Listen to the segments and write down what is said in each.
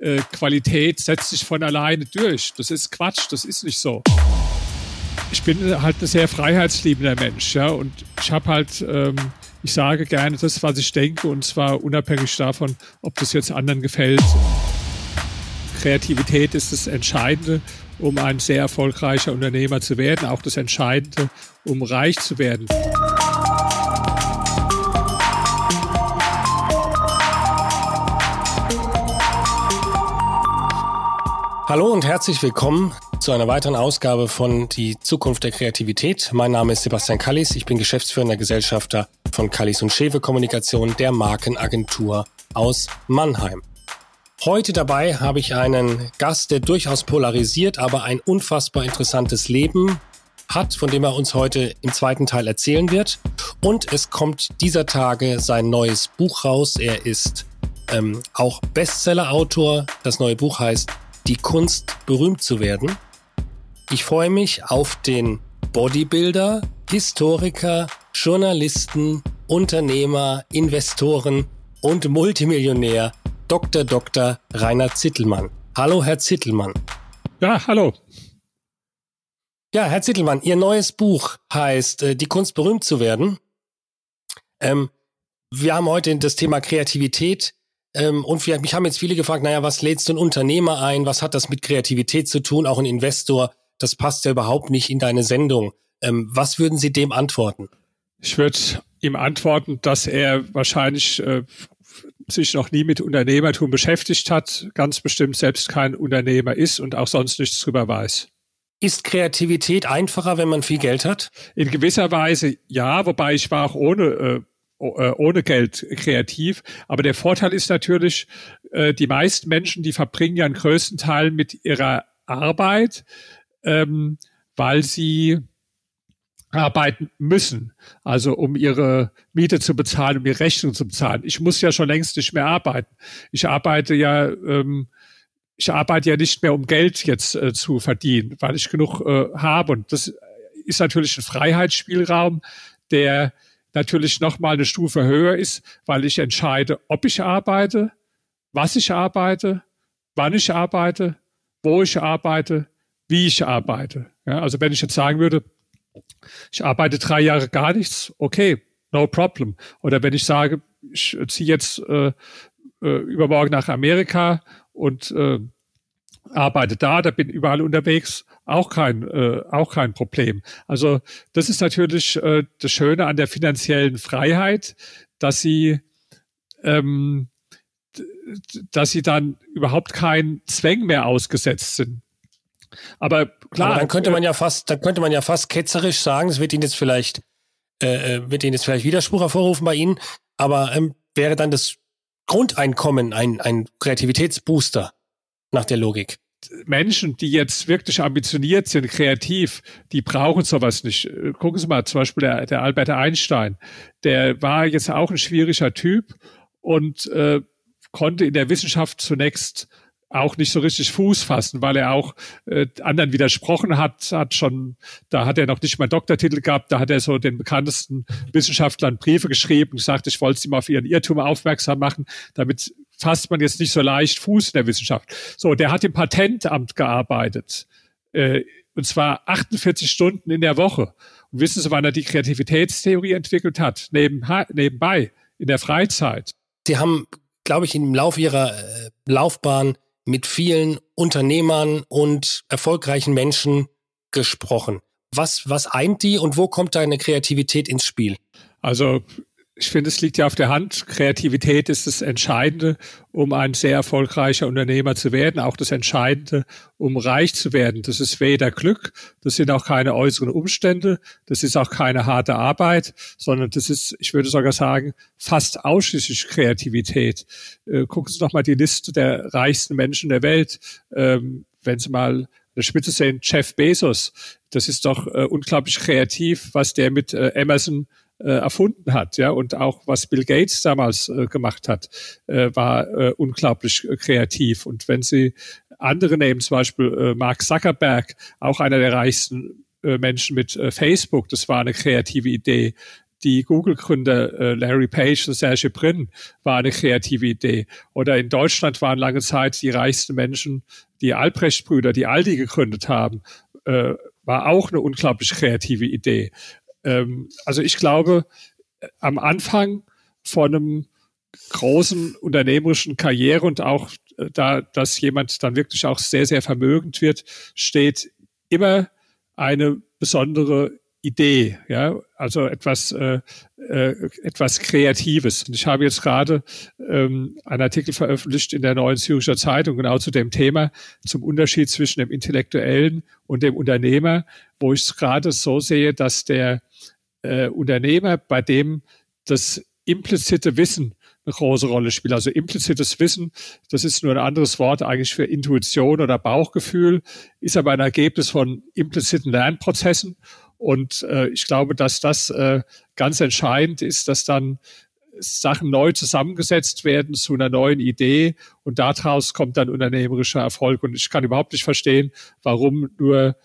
äh, Qualität setzt sich von alleine durch. Das ist Quatsch, das ist nicht so. Ich bin halt ein sehr freiheitsliebender Mensch, ja, und ich habe halt, ähm, ich sage gerne das, was ich denke, und zwar unabhängig davon, ob das jetzt anderen gefällt. Kreativität ist das Entscheidende, um ein sehr erfolgreicher Unternehmer zu werden, auch das Entscheidende, um reich zu werden. Hallo und herzlich willkommen zu einer weiteren Ausgabe von Die Zukunft der Kreativität. Mein Name ist Sebastian Kallis, ich bin geschäftsführender Gesellschafter von Kallis und Schewe Kommunikation, der Markenagentur aus Mannheim. Heute dabei habe ich einen Gast, der durchaus polarisiert, aber ein unfassbar interessantes Leben hat, von dem er uns heute im zweiten Teil erzählen wird. Und es kommt dieser Tage sein neues Buch raus. Er ist ähm, auch Bestseller-Autor. Das neue Buch heißt die Kunst, berühmt zu werden. Ich freue mich auf den Bodybuilder, Historiker, Journalisten, Unternehmer, Investoren und Multimillionär Dr. Dr. Rainer Zittelmann. Hallo, Herr Zittelmann. Ja, hallo. Ja, Herr Zittelmann, Ihr neues Buch heißt äh, Die Kunst berühmt zu werden. Ähm, wir haben heute das Thema Kreativität ähm, und wir, mich haben jetzt viele gefragt, naja, was lädst du einen Unternehmer ein? Was hat das mit Kreativität zu tun? Auch ein Investor, das passt ja überhaupt nicht in deine Sendung. Ähm, was würden Sie dem antworten? Ich würde ihm antworten, dass er wahrscheinlich äh, sich noch nie mit Unternehmertum beschäftigt hat, ganz bestimmt selbst kein Unternehmer ist und auch sonst nichts drüber weiß. Ist Kreativität einfacher, wenn man viel Geld hat? In gewisser Weise ja, wobei ich war auch ohne äh, ohne Geld kreativ. Aber der Vorteil ist natürlich, äh, die meisten Menschen, die verbringen ja einen größten Teil mit ihrer Arbeit, ähm, weil sie arbeiten müssen, also um ihre Miete zu bezahlen, um ihre Rechnung zu bezahlen. Ich muss ja schon längst nicht mehr arbeiten. Ich arbeite ja, ähm, ich arbeite ja nicht mehr, um Geld jetzt äh, zu verdienen, weil ich genug äh, habe. Und das ist natürlich ein Freiheitsspielraum, der natürlich noch mal eine Stufe höher ist, weil ich entscheide, ob ich arbeite, was ich arbeite, wann ich arbeite, wo ich arbeite, wie ich arbeite. Ja, also wenn ich jetzt sagen würde, ich arbeite drei Jahre gar nichts, okay, no problem. Oder wenn ich sage, ich ziehe jetzt äh, äh, übermorgen nach Amerika und äh, arbeite da, da bin überall unterwegs, auch kein, äh, auch kein Problem. Also das ist natürlich äh, das Schöne an der finanziellen Freiheit, dass sie ähm, dass sie dann überhaupt keinen Zwängen mehr ausgesetzt sind. Aber klar. Aber dann könnte man ja fast, dann könnte man ja fast ketzerisch sagen, es wird Ihnen jetzt vielleicht, äh, äh, wird Ihnen jetzt vielleicht Widerspruch hervorrufen bei Ihnen, aber ähm, wäre dann das Grundeinkommen ein, ein Kreativitätsbooster nach der Logik? Menschen, die jetzt wirklich ambitioniert sind, kreativ, die brauchen sowas nicht. Gucken Sie mal, zum Beispiel der, der Albert Einstein, der war jetzt auch ein schwieriger Typ und äh, konnte in der Wissenschaft zunächst auch nicht so richtig Fuß fassen, weil er auch äh, anderen widersprochen hat, hat schon, da hat er noch nicht mal einen Doktortitel gehabt, da hat er so den bekanntesten Wissenschaftlern Briefe geschrieben, gesagt, ich wollte sie mal auf ihren Irrtum aufmerksam machen, damit fasst man jetzt nicht so leicht Fuß in der Wissenschaft. So, der hat im Patentamt gearbeitet, äh, und zwar 48 Stunden in der Woche. Und wissen Sie, wann er die Kreativitätstheorie entwickelt hat? Neben, nebenbei, in der Freizeit. Sie haben, glaube ich, im Laufe Ihrer äh, Laufbahn mit vielen Unternehmern und erfolgreichen Menschen gesprochen. Was, was eint die und wo kommt deine Kreativität ins Spiel? Also ich finde, es liegt ja auf der Hand. Kreativität ist das Entscheidende, um ein sehr erfolgreicher Unternehmer zu werden. Auch das Entscheidende, um reich zu werden. Das ist weder Glück, das sind auch keine äußeren Umstände, das ist auch keine harte Arbeit, sondern das ist, ich würde sogar sagen, fast ausschließlich Kreativität. Äh, gucken Sie doch mal die Liste der reichsten Menschen der Welt. Ähm, wenn Sie mal eine Spitze sehen, Jeff Bezos, das ist doch äh, unglaublich kreativ, was der mit äh, Amazon erfunden hat, ja, und auch was Bill Gates damals äh, gemacht hat, äh, war äh, unglaublich äh, kreativ. Und wenn Sie andere nehmen, zum Beispiel äh, Mark Zuckerberg, auch einer der reichsten äh, Menschen mit äh, Facebook, das war eine kreative Idee. die Google-Gründer äh, Larry Page und Serge Brin war eine kreative Idee. Oder in Deutschland waren lange Zeit die reichsten Menschen, die Albrecht-Brüder, die Aldi gegründet haben, äh, war auch eine unglaublich kreative Idee. Ähm, also ich glaube, am Anfang von einem großen unternehmerischen Karriere und auch äh, da, dass jemand dann wirklich auch sehr, sehr vermögend wird, steht immer eine besondere Idee, ja, also etwas, äh, äh, etwas Kreatives. Und ich habe jetzt gerade ähm, einen Artikel veröffentlicht in der Neuen Zürcher Zeitung genau zu dem Thema, zum Unterschied zwischen dem Intellektuellen und dem Unternehmer, wo ich es gerade so sehe, dass der äh, Unternehmer, bei dem das implizite Wissen eine große Rolle spielt. Also implizites Wissen, das ist nur ein anderes Wort eigentlich für Intuition oder Bauchgefühl, ist aber ein Ergebnis von impliziten Lernprozessen. Und äh, ich glaube, dass das äh, ganz entscheidend ist, dass dann Sachen neu zusammengesetzt werden zu einer neuen Idee und daraus kommt dann unternehmerischer Erfolg. Und ich kann überhaupt nicht verstehen, warum nur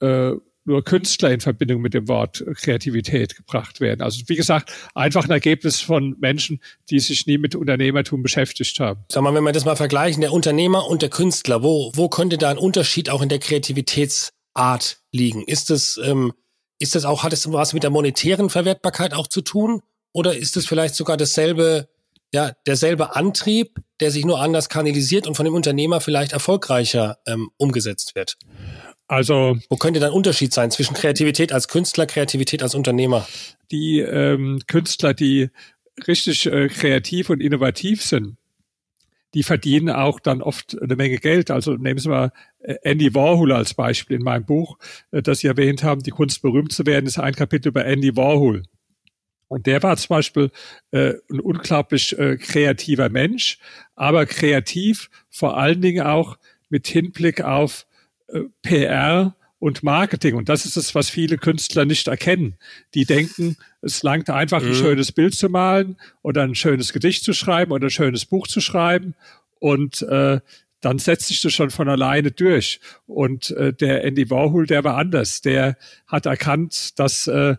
äh, nur Künstler in Verbindung mit dem Wort Kreativität gebracht werden. Also wie gesagt, einfach ein Ergebnis von Menschen, die sich nie mit Unternehmertum beschäftigt haben. Sag mal, wenn wir das mal vergleichen, der Unternehmer und der Künstler, wo, wo könnte da ein Unterschied auch in der Kreativitätsart liegen? Ist das, ähm, ist das auch, hat es was mit der monetären Verwertbarkeit auch zu tun? Oder ist es vielleicht sogar dasselbe, ja, derselbe Antrieb, der sich nur anders kanalisiert und von dem Unternehmer vielleicht erfolgreicher ähm, umgesetzt wird? Also wo könnte dann Unterschied sein zwischen Kreativität als Künstler, Kreativität als Unternehmer? Die ähm, Künstler, die richtig äh, kreativ und innovativ sind, die verdienen auch dann oft eine Menge Geld. Also nehmen Sie mal Andy Warhol als Beispiel in meinem Buch, äh, das Sie erwähnt haben, die Kunst berühmt zu werden, ist ein Kapitel über Andy Warhol. Und der war zum Beispiel äh, ein unglaublich äh, kreativer Mensch, aber kreativ vor allen Dingen auch mit Hinblick auf äh, PR und Marketing. Und das ist es, was viele Künstler nicht erkennen. Die denken, es langt einfach ein mhm. schönes Bild zu malen oder ein schönes Gedicht zu schreiben oder ein schönes Buch zu schreiben. Und äh, dann setzt sich das schon von alleine durch. Und äh, der Andy Warhol, der war anders. Der hat erkannt, dass äh,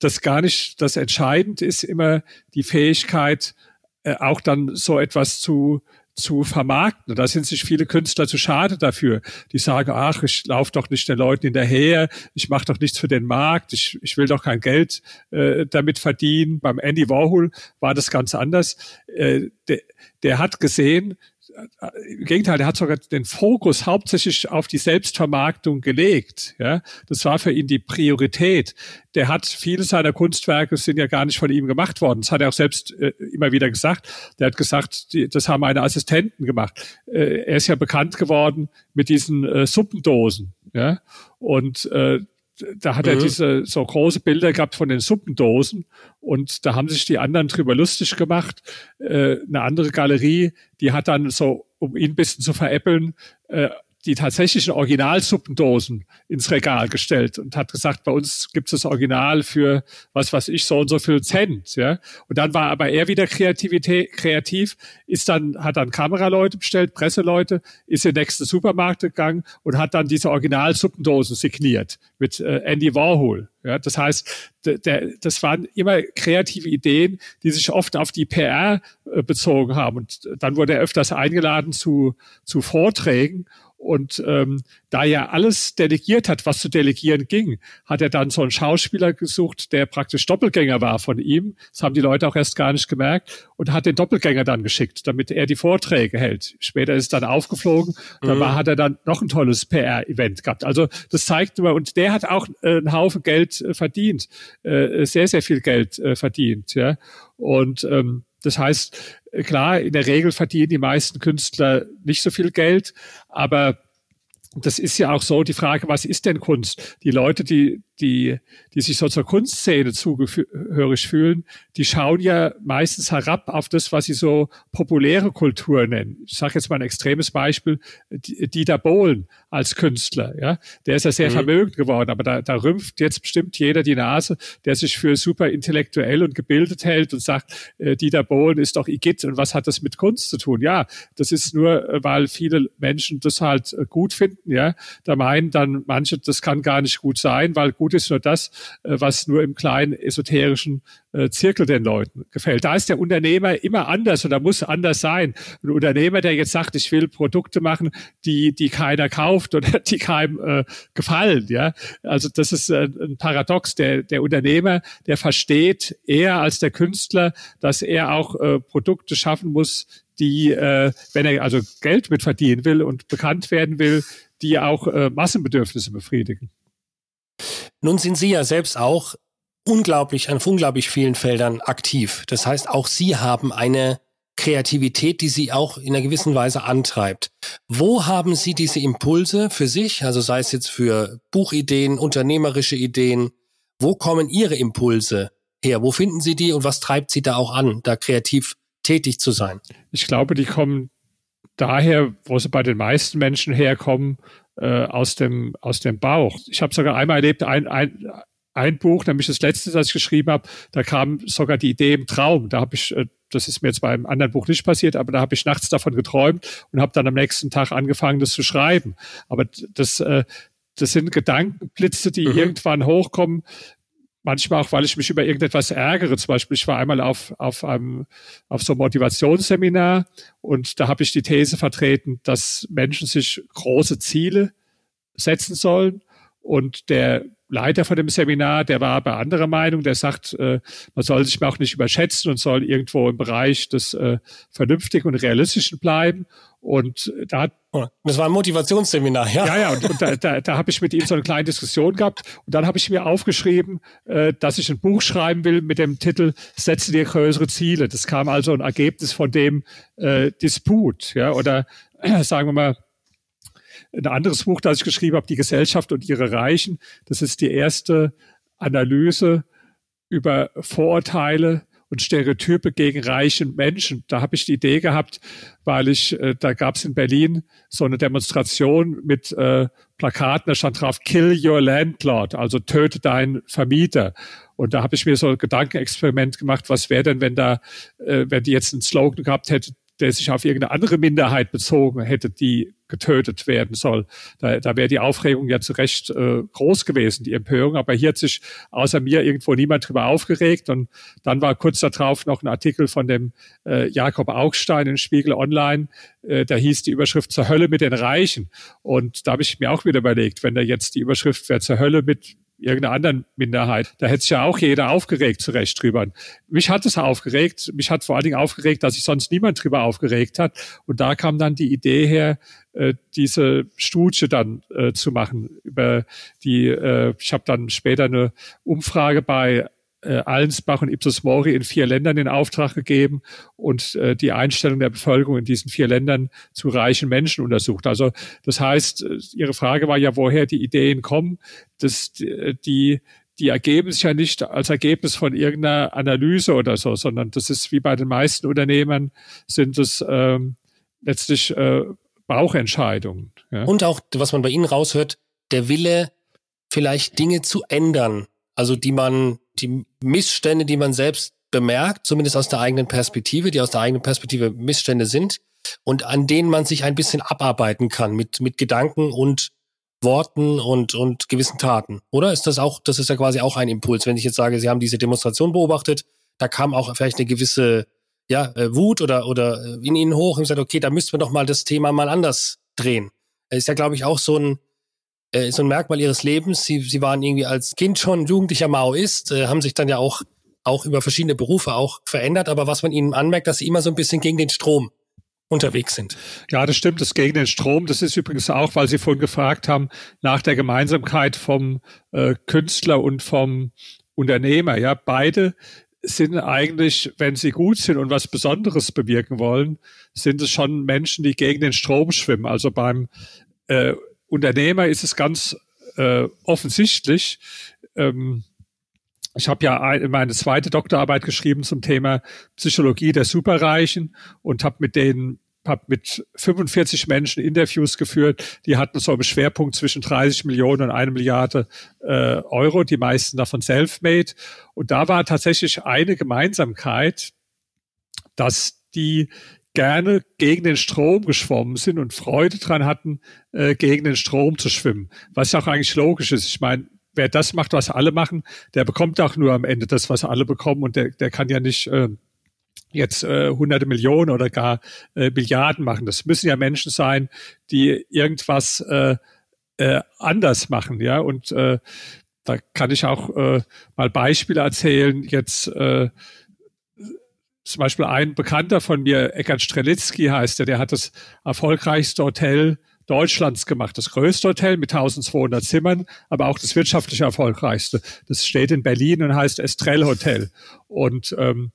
das gar nicht das Entscheidend ist, immer die Fähigkeit, äh, auch dann so etwas zu zu vermarkten. Da sind sich viele Künstler zu schade dafür. Die sagen, ach, ich laufe doch nicht den Leuten hinterher, ich mache doch nichts für den Markt, ich, ich will doch kein Geld äh, damit verdienen. Beim Andy Warhol war das ganz anders. Äh, der, der hat gesehen, im Gegenteil, der hat sogar den Fokus hauptsächlich auf die Selbstvermarktung gelegt. Ja, das war für ihn die Priorität. Der hat viele seiner Kunstwerke sind ja gar nicht von ihm gemacht worden. Das hat er auch selbst äh, immer wieder gesagt. Der hat gesagt, die, das haben meine Assistenten gemacht. Äh, er ist ja bekannt geworden mit diesen äh, Suppendosen. Ja, und äh, da hat mhm. er diese so große Bilder gehabt von den Suppendosen und da haben sich die anderen drüber lustig gemacht. Äh, eine andere Galerie, die hat dann so, um ihn ein bisschen zu veräppeln, äh, die tatsächlichen Originalsuppendosen ins Regal gestellt und hat gesagt, bei uns gibt es das Original für was weiß ich so und so viel Cent, ja. Und dann war aber er wieder Kreativität, kreativ, ist dann, hat dann Kameraleute bestellt, Presseleute, ist in den nächsten Supermarkt gegangen und hat dann diese Originalsuppendosen signiert mit äh, Andy Warhol. Ja, das heißt, der, das waren immer kreative Ideen, die sich oft auf die PR äh, bezogen haben. Und dann wurde er öfters eingeladen zu, zu Vorträgen und ähm, da er alles delegiert hat, was zu delegieren ging, hat er dann so einen Schauspieler gesucht, der praktisch Doppelgänger war von ihm. Das haben die Leute auch erst gar nicht gemerkt und hat den Doppelgänger dann geschickt, damit er die Vorträge hält. Später ist dann aufgeflogen. Mhm. Dabei hat er dann noch ein tolles PR-Event gehabt. Also das zeigt immer, und der hat auch äh, einen Haufen Geld äh, verdient, äh, sehr, sehr viel Geld äh, verdient. Ja. Und ähm, das heißt, klar, in der Regel verdienen die meisten Künstler nicht so viel Geld, aber das ist ja auch so die Frage, was ist denn Kunst? Die Leute, die, die, die sich so zur Kunstszene zugehörig fühlen, die schauen ja meistens herab auf das, was sie so populäre Kultur nennen. Ich sage jetzt mal ein extremes Beispiel, Dieter Bohlen als Künstler. Ja, Der ist ja sehr mhm. vermögend geworden, aber da, da rümpft jetzt bestimmt jeder die Nase, der sich für super intellektuell und gebildet hält und sagt, äh, Dieter Bohlen ist doch Igitt und was hat das mit Kunst zu tun? Ja, das ist nur, äh, weil viele Menschen das halt äh, gut finden. Ja, Da meinen dann manche, das kann gar nicht gut sein, weil gut Attribut ist nur das, äh, was nur im kleinen esoterischen äh, Zirkel den Leuten gefällt. Da ist der Unternehmer immer anders oder muss anders sein. Ein Unternehmer, der jetzt sagt, ich will Produkte machen, die, die keiner kauft oder die keinem äh, gefallen, ja. Also das ist äh, ein Paradox. Der, der Unternehmer, der versteht eher als der Künstler, dass er auch äh, Produkte schaffen muss, die, äh, wenn er also Geld mit verdienen will und bekannt werden will, die auch äh, Massenbedürfnisse befriedigen. Nun sind Sie ja selbst auch unglaublich, an unglaublich vielen Feldern aktiv. Das heißt, auch Sie haben eine Kreativität, die Sie auch in einer gewissen Weise antreibt. Wo haben Sie diese Impulse für sich, also sei es jetzt für Buchideen, unternehmerische Ideen, wo kommen Ihre Impulse her? Wo finden Sie die und was treibt Sie da auch an, da kreativ tätig zu sein? Ich glaube, die kommen daher, wo sie bei den meisten Menschen herkommen, äh, aus, dem, aus dem Bauch. Ich habe sogar einmal erlebt, ein, ein, ein Buch, nämlich das letzte, das ich geschrieben habe, da kam sogar die Idee im Traum. Da habe ich, äh, das ist mir jetzt bei einem anderen Buch nicht passiert, aber da habe ich nachts davon geträumt und habe dann am nächsten Tag angefangen, das zu schreiben. Aber das, äh, das sind Gedankenblitze, die mhm. irgendwann hochkommen, manchmal auch, weil ich mich über irgendetwas ärgere. Zum Beispiel, ich war einmal auf, auf einem, auf so einem Motivationsseminar und da habe ich die These vertreten, dass Menschen sich große Ziele setzen sollen und der Leiter von dem Seminar, der war bei anderer Meinung, der sagt, äh, man soll sich auch nicht überschätzen und soll irgendwo im Bereich des äh, Vernünftigen und Realistischen bleiben. Und da hat oh, das war ein Motivationsseminar, ja. Ja, ja, und, und da, da, da habe ich mit ihm so eine kleine Diskussion gehabt. Und dann habe ich mir aufgeschrieben, äh, dass ich ein Buch schreiben will mit dem Titel Setze dir größere Ziele. Das kam also ein Ergebnis von dem äh, Disput, ja, oder äh, sagen wir mal, ein anderes Buch, das ich geschrieben habe, Die Gesellschaft und ihre Reichen. Das ist die erste Analyse über Vorurteile und Stereotype gegen reiche Menschen. Da habe ich die Idee gehabt, weil ich, äh, da gab es in Berlin so eine Demonstration mit äh, Plakaten, da stand drauf, kill your landlord, also töte deinen Vermieter. Und da habe ich mir so ein Gedankenexperiment gemacht, was wäre denn, wenn da, äh, wenn die jetzt einen Slogan gehabt hätte, der sich auf irgendeine andere Minderheit bezogen hätte, die getötet werden soll. Da, da wäre die Aufregung ja zu Recht äh, groß gewesen, die Empörung. Aber hier hat sich außer mir irgendwo niemand drüber aufgeregt. Und dann war kurz darauf noch ein Artikel von dem äh, Jakob Augstein in Spiegel Online. Äh, da hieß die Überschrift zur Hölle mit den Reichen. Und da habe ich mir auch wieder überlegt, wenn da jetzt die Überschrift wäre zur Hölle mit irgendeiner anderen Minderheit. Da hätte sich ja auch jeder aufgeregt, zu Recht drüber. Mich hat es aufgeregt. Mich hat vor allen Dingen aufgeregt, dass sich sonst niemand drüber aufgeregt hat. Und da kam dann die Idee her, äh, diese Studie dann äh, zu machen über die, äh, ich habe dann später eine Umfrage bei äh, Allensbach und Ipsos Mori in vier Ländern in Auftrag gegeben und äh, die Einstellung der Bevölkerung in diesen vier Ländern zu reichen Menschen untersucht. Also das heißt, äh, Ihre Frage war ja, woher die Ideen kommen. dass die, die ergeben sich ja nicht als Ergebnis von irgendeiner Analyse oder so, sondern das ist wie bei den meisten Unternehmern sind es ähm, letztlich äh, Bauchentscheidungen. Ja? Und auch, was man bei Ihnen raushört, der Wille, vielleicht Dinge zu ändern. Also die man, die Missstände, die man selbst bemerkt, zumindest aus der eigenen Perspektive, die aus der eigenen Perspektive Missstände sind und an denen man sich ein bisschen abarbeiten kann mit, mit Gedanken und Worten und, und gewissen Taten. Oder ist das auch, das ist ja quasi auch ein Impuls, wenn ich jetzt sage, Sie haben diese Demonstration beobachtet, da kam auch vielleicht eine gewisse ja, äh, Wut oder, oder äh, in ihnen hoch und gesagt, okay, da müssten wir doch mal das Thema mal anders drehen. Ist ja, glaube ich, auch so ein, äh, so ein Merkmal ihres Lebens. Sie, sie waren irgendwie als Kind schon jugendlicher Maoist, äh, haben sich dann ja auch, auch über verschiedene Berufe auch verändert, aber was man ihnen anmerkt, dass sie immer so ein bisschen gegen den Strom unterwegs sind. Ja, das stimmt, das gegen den Strom. Das ist übrigens auch, weil Sie vorhin gefragt haben, nach der Gemeinsamkeit vom äh, Künstler und vom Unternehmer. Ja, beide sind eigentlich, wenn sie gut sind und was Besonderes bewirken wollen, sind es schon Menschen, die gegen den Strom schwimmen. Also beim äh, Unternehmer ist es ganz äh, offensichtlich. Ähm, ich habe ja ein, meine zweite Doktorarbeit geschrieben zum Thema Psychologie der Superreichen und habe mit denen habe mit 45 Menschen Interviews geführt, die hatten so einen Schwerpunkt zwischen 30 Millionen und eine Milliarde äh, Euro, die meisten davon self-made. Und da war tatsächlich eine Gemeinsamkeit, dass die gerne gegen den Strom geschwommen sind und Freude dran hatten, äh, gegen den Strom zu schwimmen. Was ja auch eigentlich logisch ist. Ich meine, wer das macht, was alle machen, der bekommt auch nur am Ende das, was alle bekommen und der, der kann ja nicht äh, jetzt äh, hunderte Millionen oder gar äh, Milliarden machen. Das müssen ja Menschen sein, die irgendwas äh, äh, anders machen, ja. Und äh, da kann ich auch äh, mal Beispiele erzählen. Jetzt äh, zum Beispiel ein Bekannter von mir, Eckhard Strelitzky heißt er, der hat das erfolgreichste Hotel Deutschlands gemacht. Das größte Hotel mit 1200 Zimmern, aber auch das wirtschaftlich erfolgreichste. Das steht in Berlin und heißt Estrell Hotel. Und ähm,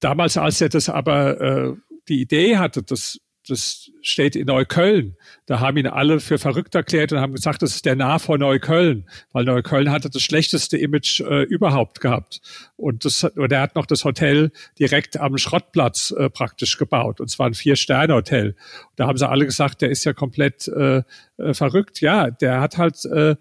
damals, als er das aber äh, die Idee hatte, das das steht in Neukölln. Da haben ihn alle für verrückt erklärt und haben gesagt, das ist der Nah vor Neukölln, weil Neukölln hatte das schlechteste Image äh, überhaupt gehabt. Und, das, und er hat noch das Hotel direkt am Schrottplatz äh, praktisch gebaut. Und zwar ein Vier-Sterne-Hotel. Da haben sie alle gesagt, der ist ja komplett äh, äh, verrückt. Ja, der hat halt äh,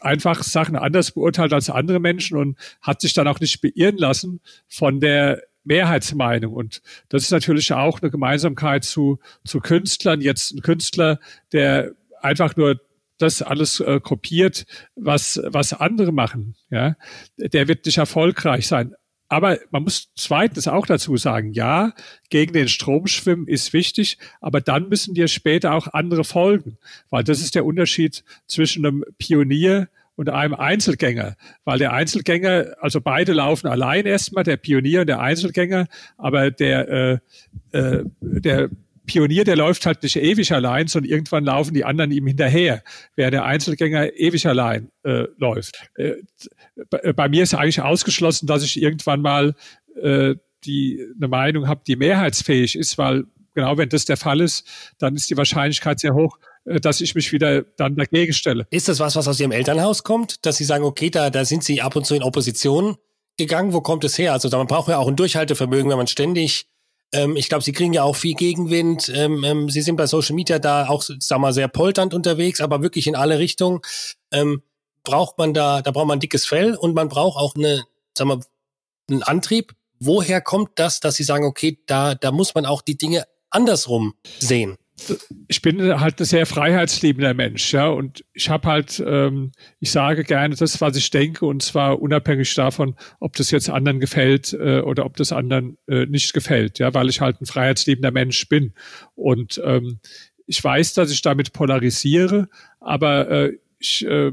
einfach Sachen anders beurteilt als andere Menschen und hat sich dann auch nicht beirren lassen von der Mehrheitsmeinung. Und das ist natürlich auch eine Gemeinsamkeit zu, zu Künstlern. Jetzt ein Künstler, der einfach nur das alles äh, kopiert, was, was andere machen, ja, der wird nicht erfolgreich sein. Aber man muss zweitens auch dazu sagen, ja, gegen den Strom schwimmen ist wichtig, aber dann müssen dir später auch andere folgen, weil das ist der Unterschied zwischen einem Pionier und einem Einzelgänger, weil der Einzelgänger, also beide laufen allein erstmal, der Pionier und der Einzelgänger, aber der, äh, äh, der Pionier, der läuft halt nicht ewig allein, sondern irgendwann laufen die anderen ihm hinterher, während der Einzelgänger ewig allein äh, läuft. Äh, bei mir ist eigentlich ausgeschlossen, dass ich irgendwann mal äh, die eine Meinung habe, die mehrheitsfähig ist, weil genau wenn das der Fall ist, dann ist die Wahrscheinlichkeit sehr hoch, äh, dass ich mich wieder dann dagegen stelle. Ist das was, was aus Ihrem Elternhaus kommt, dass Sie sagen, okay, da, da sind Sie ab und zu in Opposition gegangen? Wo kommt es her? Also man braucht ja auch ein Durchhaltevermögen, wenn man ständig ähm, ich glaube, Sie kriegen ja auch viel Gegenwind. Ähm, ähm, Sie sind bei Social Media da auch, sag mal, sehr polternd unterwegs, aber wirklich in alle Richtungen. Ähm, braucht man da, da braucht man ein dickes Fell und man braucht auch eine, sag mal, einen Antrieb. Woher kommt das, dass Sie sagen, okay, da, da muss man auch die Dinge andersrum sehen? Ich bin halt ein sehr freiheitsliebender Mensch, ja, und ich habe halt, ähm, ich sage gerne das, was ich denke, und zwar unabhängig davon, ob das jetzt anderen gefällt äh, oder ob das anderen äh, nicht gefällt, ja, weil ich halt ein freiheitsliebender Mensch bin. Und ähm, ich weiß, dass ich damit polarisiere, aber äh, ich, äh,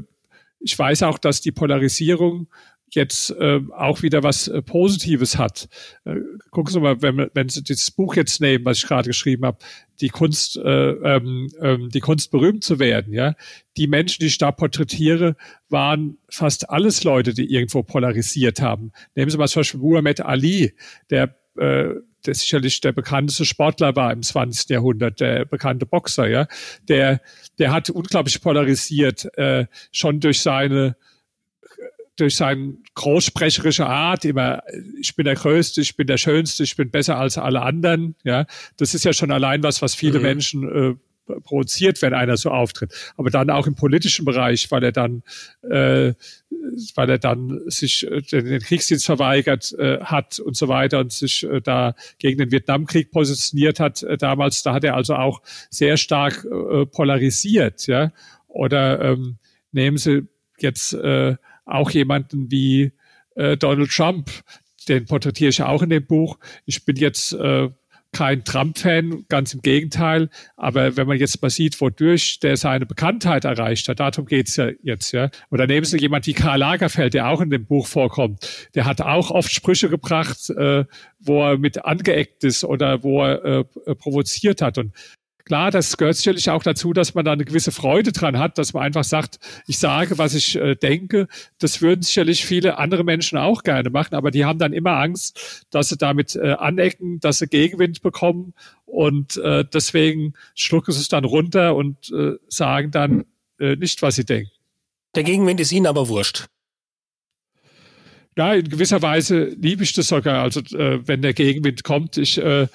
ich weiß auch, dass die Polarisierung jetzt äh, auch wieder was äh, Positives hat. Äh, gucken Sie mal, wenn, wenn Sie dieses Buch jetzt nehmen, was ich gerade geschrieben habe, die Kunst, äh, ähm, ähm, die Kunst berühmt zu werden, ja. Die Menschen, die ich da porträtiere, waren fast alles Leute, die irgendwo polarisiert haben. Nehmen Sie mal zum Beispiel Muhammad Ali, der äh, der sicherlich der bekannteste Sportler war im 20. Jahrhundert, der bekannte Boxer, ja, der, der hat unglaublich polarisiert, äh, schon durch seine durch seine großsprecherische Art immer, ich bin der Größte, ich bin der Schönste, ich bin besser als alle anderen. Ja, das ist ja schon allein was, was viele mhm. Menschen äh, provoziert, wenn einer so auftritt. Aber dann auch im politischen Bereich, weil er dann, äh, weil er dann sich äh, den Kriegsdienst verweigert äh, hat und so weiter und sich äh, da gegen den Vietnamkrieg positioniert hat äh, damals. Da hat er also auch sehr stark äh, polarisiert, ja. Oder ähm, nehmen Sie jetzt äh, auch jemanden wie äh, Donald Trump, den porträtiere ich auch in dem Buch. Ich bin jetzt äh, kein Trump-Fan, ganz im Gegenteil. Aber wenn man jetzt mal sieht, wodurch der seine Bekanntheit erreicht hat, darum geht's ja jetzt. Ja. Oder nehmen Sie jemand wie Karl Lagerfeld, der auch in dem Buch vorkommt. Der hat auch oft Sprüche gebracht, äh, wo er mit angeeckt ist oder wo er äh, provoziert hat. Und Klar, das gehört sicherlich auch dazu, dass man da eine gewisse Freude dran hat, dass man einfach sagt, ich sage, was ich äh, denke. Das würden sicherlich viele andere Menschen auch gerne machen, aber die haben dann immer Angst, dass sie damit äh, anecken, dass sie Gegenwind bekommen und äh, deswegen schlucken sie es dann runter und äh, sagen dann äh, nicht, was sie denken. Der Gegenwind ist Ihnen aber wurscht. Ja, in gewisser Weise liebe ich das sogar. Also äh, wenn der Gegenwind kommt, ich äh,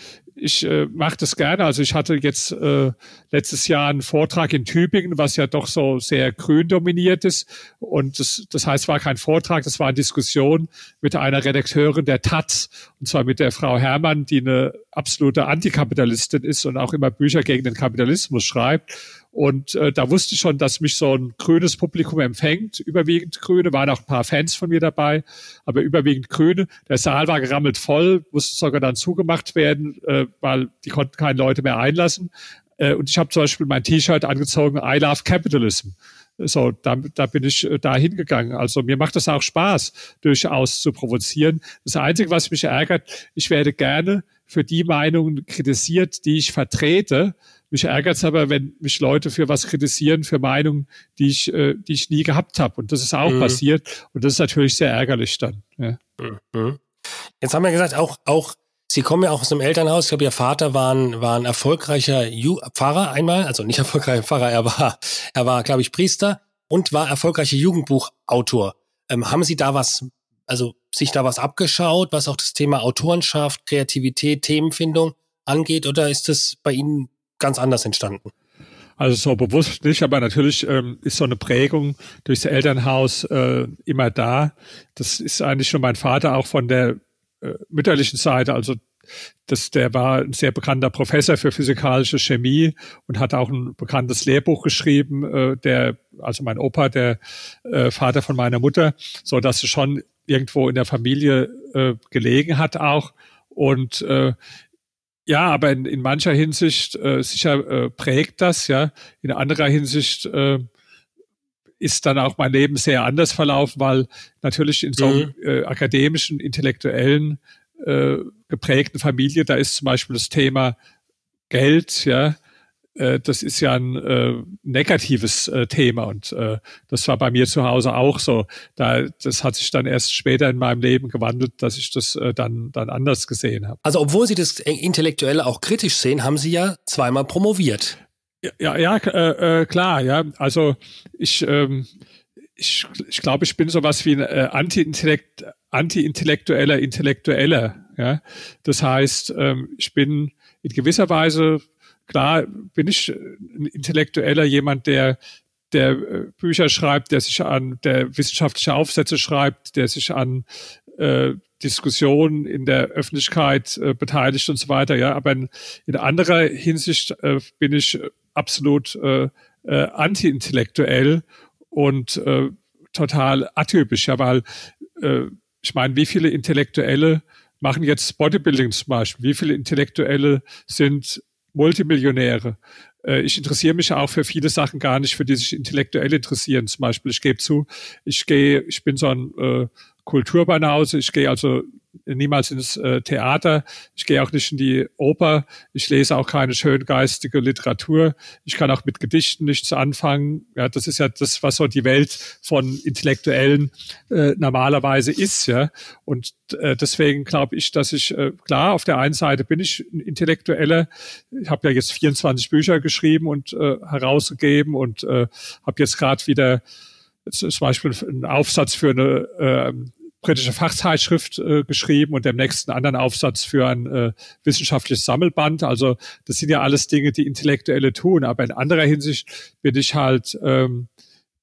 ich äh, mache das gerne. Also ich hatte jetzt äh, letztes Jahr einen Vortrag in Tübingen, was ja doch so sehr grün dominiert ist. Und das, das heißt, war kein Vortrag, das war eine Diskussion mit einer Redakteurin der Taz, und zwar mit der Frau Herrmann, die eine absolute Antikapitalistin ist und auch immer Bücher gegen den Kapitalismus schreibt. Und äh, da wusste ich schon, dass mich so ein grünes Publikum empfängt. Überwiegend Grüne, waren auch ein paar Fans von mir dabei, aber überwiegend Grüne. Der Saal war gerammelt voll, musste sogar dann zugemacht werden, äh, weil die konnten keine Leute mehr einlassen. Äh, und ich habe zum Beispiel mein T-Shirt angezogen, I love capitalism. So, da, da bin ich äh, da hingegangen. Also mir macht das auch Spaß, durchaus zu provozieren. Das Einzige, was mich ärgert, ich werde gerne für die Meinungen kritisiert, die ich vertrete. Mich ärgert es aber, wenn mich Leute für was kritisieren, für Meinungen, die ich, äh, die ich nie gehabt habe. Und das ist auch mhm. passiert. Und das ist natürlich sehr ärgerlich dann. Ja. Mhm. Jetzt haben wir gesagt, auch, auch Sie kommen ja auch aus einem Elternhaus. Ich glaube, Ihr Vater war ein, war ein erfolgreicher Ju Pfarrer einmal, also nicht erfolgreicher Pfarrer, er war, er war, glaube ich, Priester und war erfolgreicher Jugendbuchautor. Ähm, haben Sie da was, also sich da was abgeschaut, was auch das Thema Autorenschaft, Kreativität, Themenfindung angeht, oder ist das bei Ihnen ganz anders entstanden? Also so bewusst nicht, aber natürlich ähm, ist so eine Prägung durchs Elternhaus äh, immer da. Das ist eigentlich schon mein Vater auch von der äh, mütterlichen Seite, also das, der war ein sehr bekannter Professor für physikalische Chemie und hat auch ein bekanntes Lehrbuch geschrieben, äh, der, also mein Opa, der äh, Vater von meiner Mutter, so dass es schon irgendwo in der Familie äh, gelegen hat auch. Und äh, ja, aber in, in mancher Hinsicht äh, sicher äh, prägt das, ja. In anderer Hinsicht äh, ist dann auch mein Leben sehr anders verlaufen, weil natürlich in so einem mhm. äh, akademischen, intellektuellen, äh, geprägten Familie, da ist zum Beispiel das Thema Geld, ja, äh, das ist ja ein äh, negatives äh, Thema und äh, das war bei mir zu Hause auch so. Da, das hat sich dann erst später in meinem Leben gewandelt, dass ich das äh, dann, dann anders gesehen habe. Also obwohl Sie das Intellektuelle auch kritisch sehen, haben Sie ja zweimal promoviert. Ja, ja, äh, äh, klar, ja. Also ich, ähm, ich, ich glaube, ich bin sowas wie ein äh, Anti-Intellekt, Anti-intellektueller Intellektueller. Ja, das heißt, ähm, ich bin in gewisser Weise klar, bin ich ein Intellektueller, jemand, der der äh, Bücher schreibt, der sich an, der wissenschaftliche Aufsätze schreibt, der sich an äh, Diskussionen in der Öffentlichkeit äh, beteiligt und so weiter. Ja, aber in, in anderer Hinsicht äh, bin ich absolut äh, äh, anti-intellektuell und äh, total atypisch, ja, weil äh, ich meine, wie viele Intellektuelle machen jetzt Bodybuilding zum Beispiel? Wie viele Intellektuelle sind Multimillionäre? Äh, ich interessiere mich auch für viele Sachen gar nicht, für die sich intellektuell interessieren. Zum Beispiel, ich gebe zu, ich gehe, ich bin so ein äh, Kulturbanause, ich gehe also niemals ins äh, Theater. Ich gehe auch nicht in die Oper. Ich lese auch keine schöngeistige Literatur. Ich kann auch mit Gedichten nichts anfangen. Ja, das ist ja das, was so die Welt von Intellektuellen äh, normalerweise ist. Ja, und äh, deswegen glaube ich, dass ich äh, klar auf der einen Seite bin ich ein Intellektueller. Ich habe ja jetzt 24 Bücher geschrieben und äh, herausgegeben und äh, habe jetzt gerade wieder zum Beispiel einen Aufsatz für eine äh, britische Fachzeitschrift äh, geschrieben und dem nächsten anderen Aufsatz für ein äh, wissenschaftliches Sammelband. Also das sind ja alles Dinge, die Intellektuelle tun. Aber in anderer Hinsicht bin ich halt ähm,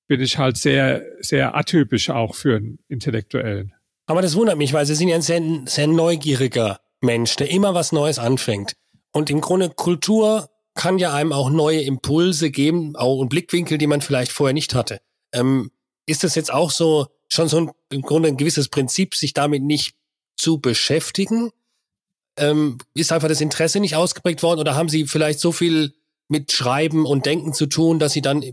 bin ich halt sehr sehr atypisch auch für einen Intellektuellen. Aber das wundert mich, weil Sie sind ja ein sehr, sehr neugieriger Mensch, der immer was Neues anfängt. Und im Grunde Kultur kann ja einem auch neue Impulse geben, auch einen Blickwinkel, die man vielleicht vorher nicht hatte. Ähm, ist das jetzt auch so schon so ein, im Grunde ein gewisses Prinzip, sich damit nicht zu beschäftigen? Ähm, ist einfach das Interesse nicht ausgeprägt worden oder haben Sie vielleicht so viel mit Schreiben und Denken zu tun, dass Sie dann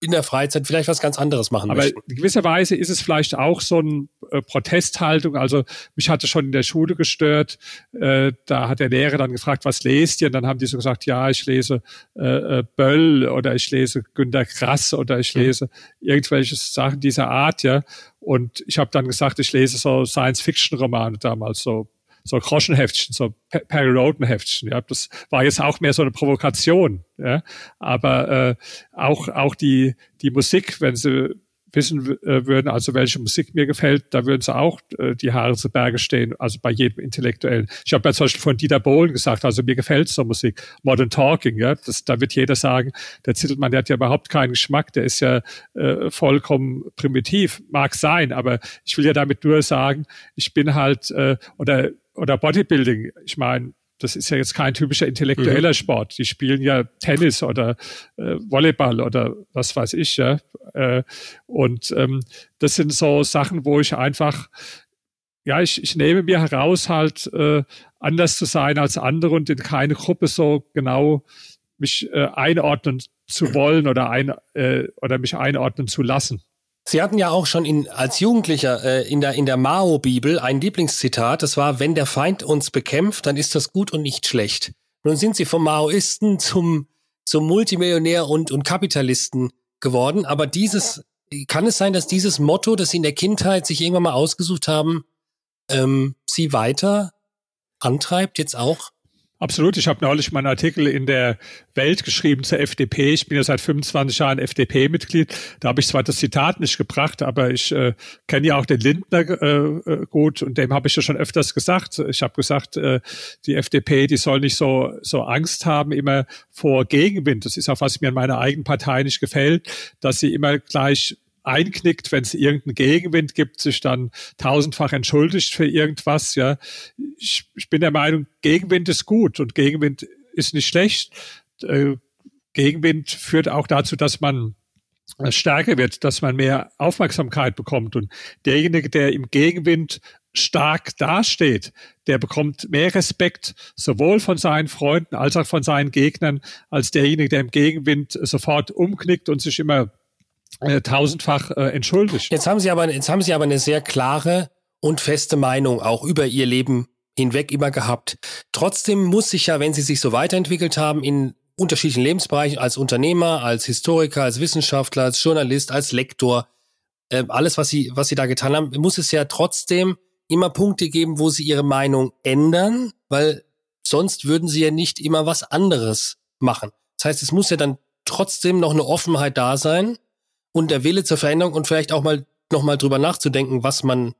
in der Freizeit vielleicht was ganz anderes machen Aber möchten. in gewisser Weise ist es vielleicht auch so eine äh, Protesthaltung. Also mich hatte schon in der Schule gestört. Äh, da hat der Lehrer dann gefragt, was lest ihr? Und dann haben die so gesagt, ja, ich lese äh, Böll oder ich lese Günter Grass oder ich mhm. lese mhm. irgendwelche Sachen dieser Art, ja. Und ich habe dann gesagt, ich lese so Science-Fiction-Romane damals, so so Groschenheftchen, so Perry Roden Heftchen. Ja, das war jetzt auch mehr so eine Provokation. Ja, aber äh, auch auch die die Musik, wenn sie wissen äh, würden, also welche Musik mir gefällt, da würden sie auch äh, die Haare zu Berge stehen, also bei jedem Intellektuellen. Ich habe ja zum Beispiel von Dieter Bohlen gesagt, also mir gefällt so Musik, Modern Talking, ja, das, da wird jeder sagen, der Zittelmann, der hat ja überhaupt keinen Geschmack, der ist ja äh, vollkommen primitiv, mag sein, aber ich will ja damit nur sagen, ich bin halt, äh, oder oder Bodybuilding. Ich meine, das ist ja jetzt kein typischer intellektueller mhm. Sport. Die spielen ja Tennis oder äh, Volleyball oder was weiß ich, ja. Äh, und ähm, das sind so Sachen, wo ich einfach, ja, ich, ich nehme mir heraus, halt äh, anders zu sein als andere und in keine Gruppe so genau mich äh, einordnen zu wollen oder, ein, äh, oder mich einordnen zu lassen. Sie hatten ja auch schon in, als Jugendlicher äh, in der, in der Mao-Bibel ein Lieblingszitat, das war, wenn der Feind uns bekämpft, dann ist das gut und nicht schlecht. Nun sind Sie vom Maoisten zum, zum Multimillionär und, und Kapitalisten geworden, aber dieses, kann es sein, dass dieses Motto, das Sie in der Kindheit sich irgendwann mal ausgesucht haben, ähm, Sie weiter antreibt, jetzt auch? Absolut. Ich habe neulich meinen Artikel in der Welt geschrieben zur FDP. Ich bin ja seit 25 Jahren FDP-Mitglied. Da habe ich zwar das Zitat nicht gebracht, aber ich äh, kenne ja auch den Lindner äh, äh, gut und dem habe ich ja schon öfters gesagt. Ich habe gesagt, äh, die FDP, die soll nicht so, so Angst haben immer vor Gegenwind. Das ist auch, was mir in meiner eigenen Partei nicht gefällt, dass sie immer gleich einknickt, wenn es irgendeinen Gegenwind gibt, sich dann tausendfach entschuldigt für irgendwas. Ja, ich, ich bin der Meinung, Gegenwind ist gut und Gegenwind ist nicht schlecht. Äh, Gegenwind führt auch dazu, dass man stärker wird, dass man mehr Aufmerksamkeit bekommt. Und derjenige, der im Gegenwind stark dasteht, der bekommt mehr Respekt sowohl von seinen Freunden als auch von seinen Gegnern als derjenige, der im Gegenwind sofort umknickt und sich immer äh, tausendfach äh, entschuldigt. Jetzt haben Sie aber, jetzt haben Sie aber eine sehr klare und feste Meinung auch über Ihr Leben hinweg immer gehabt. Trotzdem muss sich ja, wenn Sie sich so weiterentwickelt haben in unterschiedlichen Lebensbereichen, als Unternehmer, als Historiker, als Wissenschaftler, als Journalist, als Lektor, äh, alles, was Sie, was Sie da getan haben, muss es ja trotzdem immer Punkte geben, wo Sie Ihre Meinung ändern, weil sonst würden Sie ja nicht immer was anderes machen. Das heißt, es muss ja dann trotzdem noch eine Offenheit da sein, und der Wille zur Veränderung und vielleicht auch mal nochmal drüber nachzudenken, was man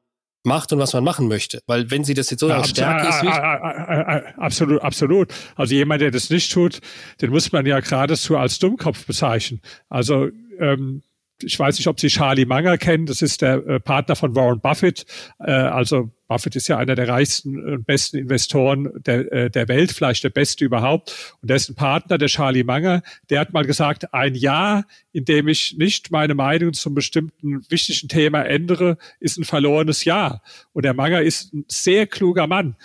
macht und was man machen möchte. Weil wenn sie das jetzt so ja, Stärke ist. Absolut, absolut. Also jemand, der das nicht tut, den muss man ja geradezu als Dummkopf bezeichnen. Also ähm, ich weiß nicht, ob Sie Charlie Munger kennen. Das ist der äh, Partner von Warren Buffett. Äh, also Buffett ist ja einer der reichsten und besten Investoren der, äh, der Welt, vielleicht der beste überhaupt. Und dessen Partner, der Charlie Munger, der hat mal gesagt, ein Jahr, in dem ich nicht meine Meinung zum bestimmten wichtigen Thema ändere, ist ein verlorenes Jahr. Und der Munger ist ein sehr kluger Mann.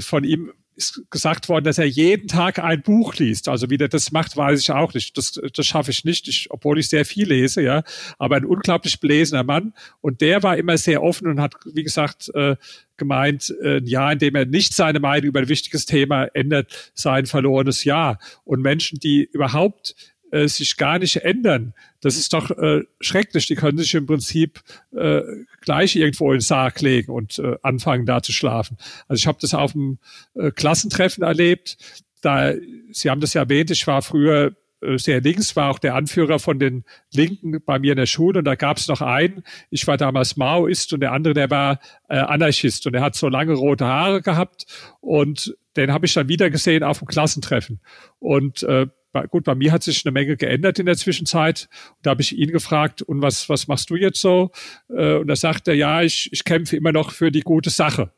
Von ihm ist gesagt worden, dass er jeden Tag ein Buch liest. Also wie der das macht, weiß ich auch nicht. Das, das schaffe ich nicht, ich, obwohl ich sehr viel lese, ja. Aber ein unglaublich belesener Mann. Und der war immer sehr offen und hat, wie gesagt, äh, gemeint, äh, ein Jahr, in dem er nicht seine Meinung über ein wichtiges Thema ändert, sei ein verlorenes Jahr. Und Menschen, die überhaupt äh, sich gar nicht ändern. Das ist doch äh, schrecklich. Die können sich im Prinzip äh, gleich irgendwo in den Sarg legen und äh, anfangen da zu schlafen. Also ich habe das auf dem äh, Klassentreffen erlebt. Da, Sie haben das ja erwähnt, ich war früher äh, sehr links, war auch der Anführer von den Linken bei mir in der Schule und da gab es noch einen, ich war damals Maoist und der andere, der war äh, Anarchist und er hat so lange rote Haare gehabt und den habe ich dann wieder gesehen auf dem Klassentreffen. Und äh, gut, bei mir hat sich eine Menge geändert in der Zwischenzeit. Da habe ich ihn gefragt, und was, was machst du jetzt so? Äh, und da sagt er, ja, ich, ich kämpfe immer noch für die gute Sache.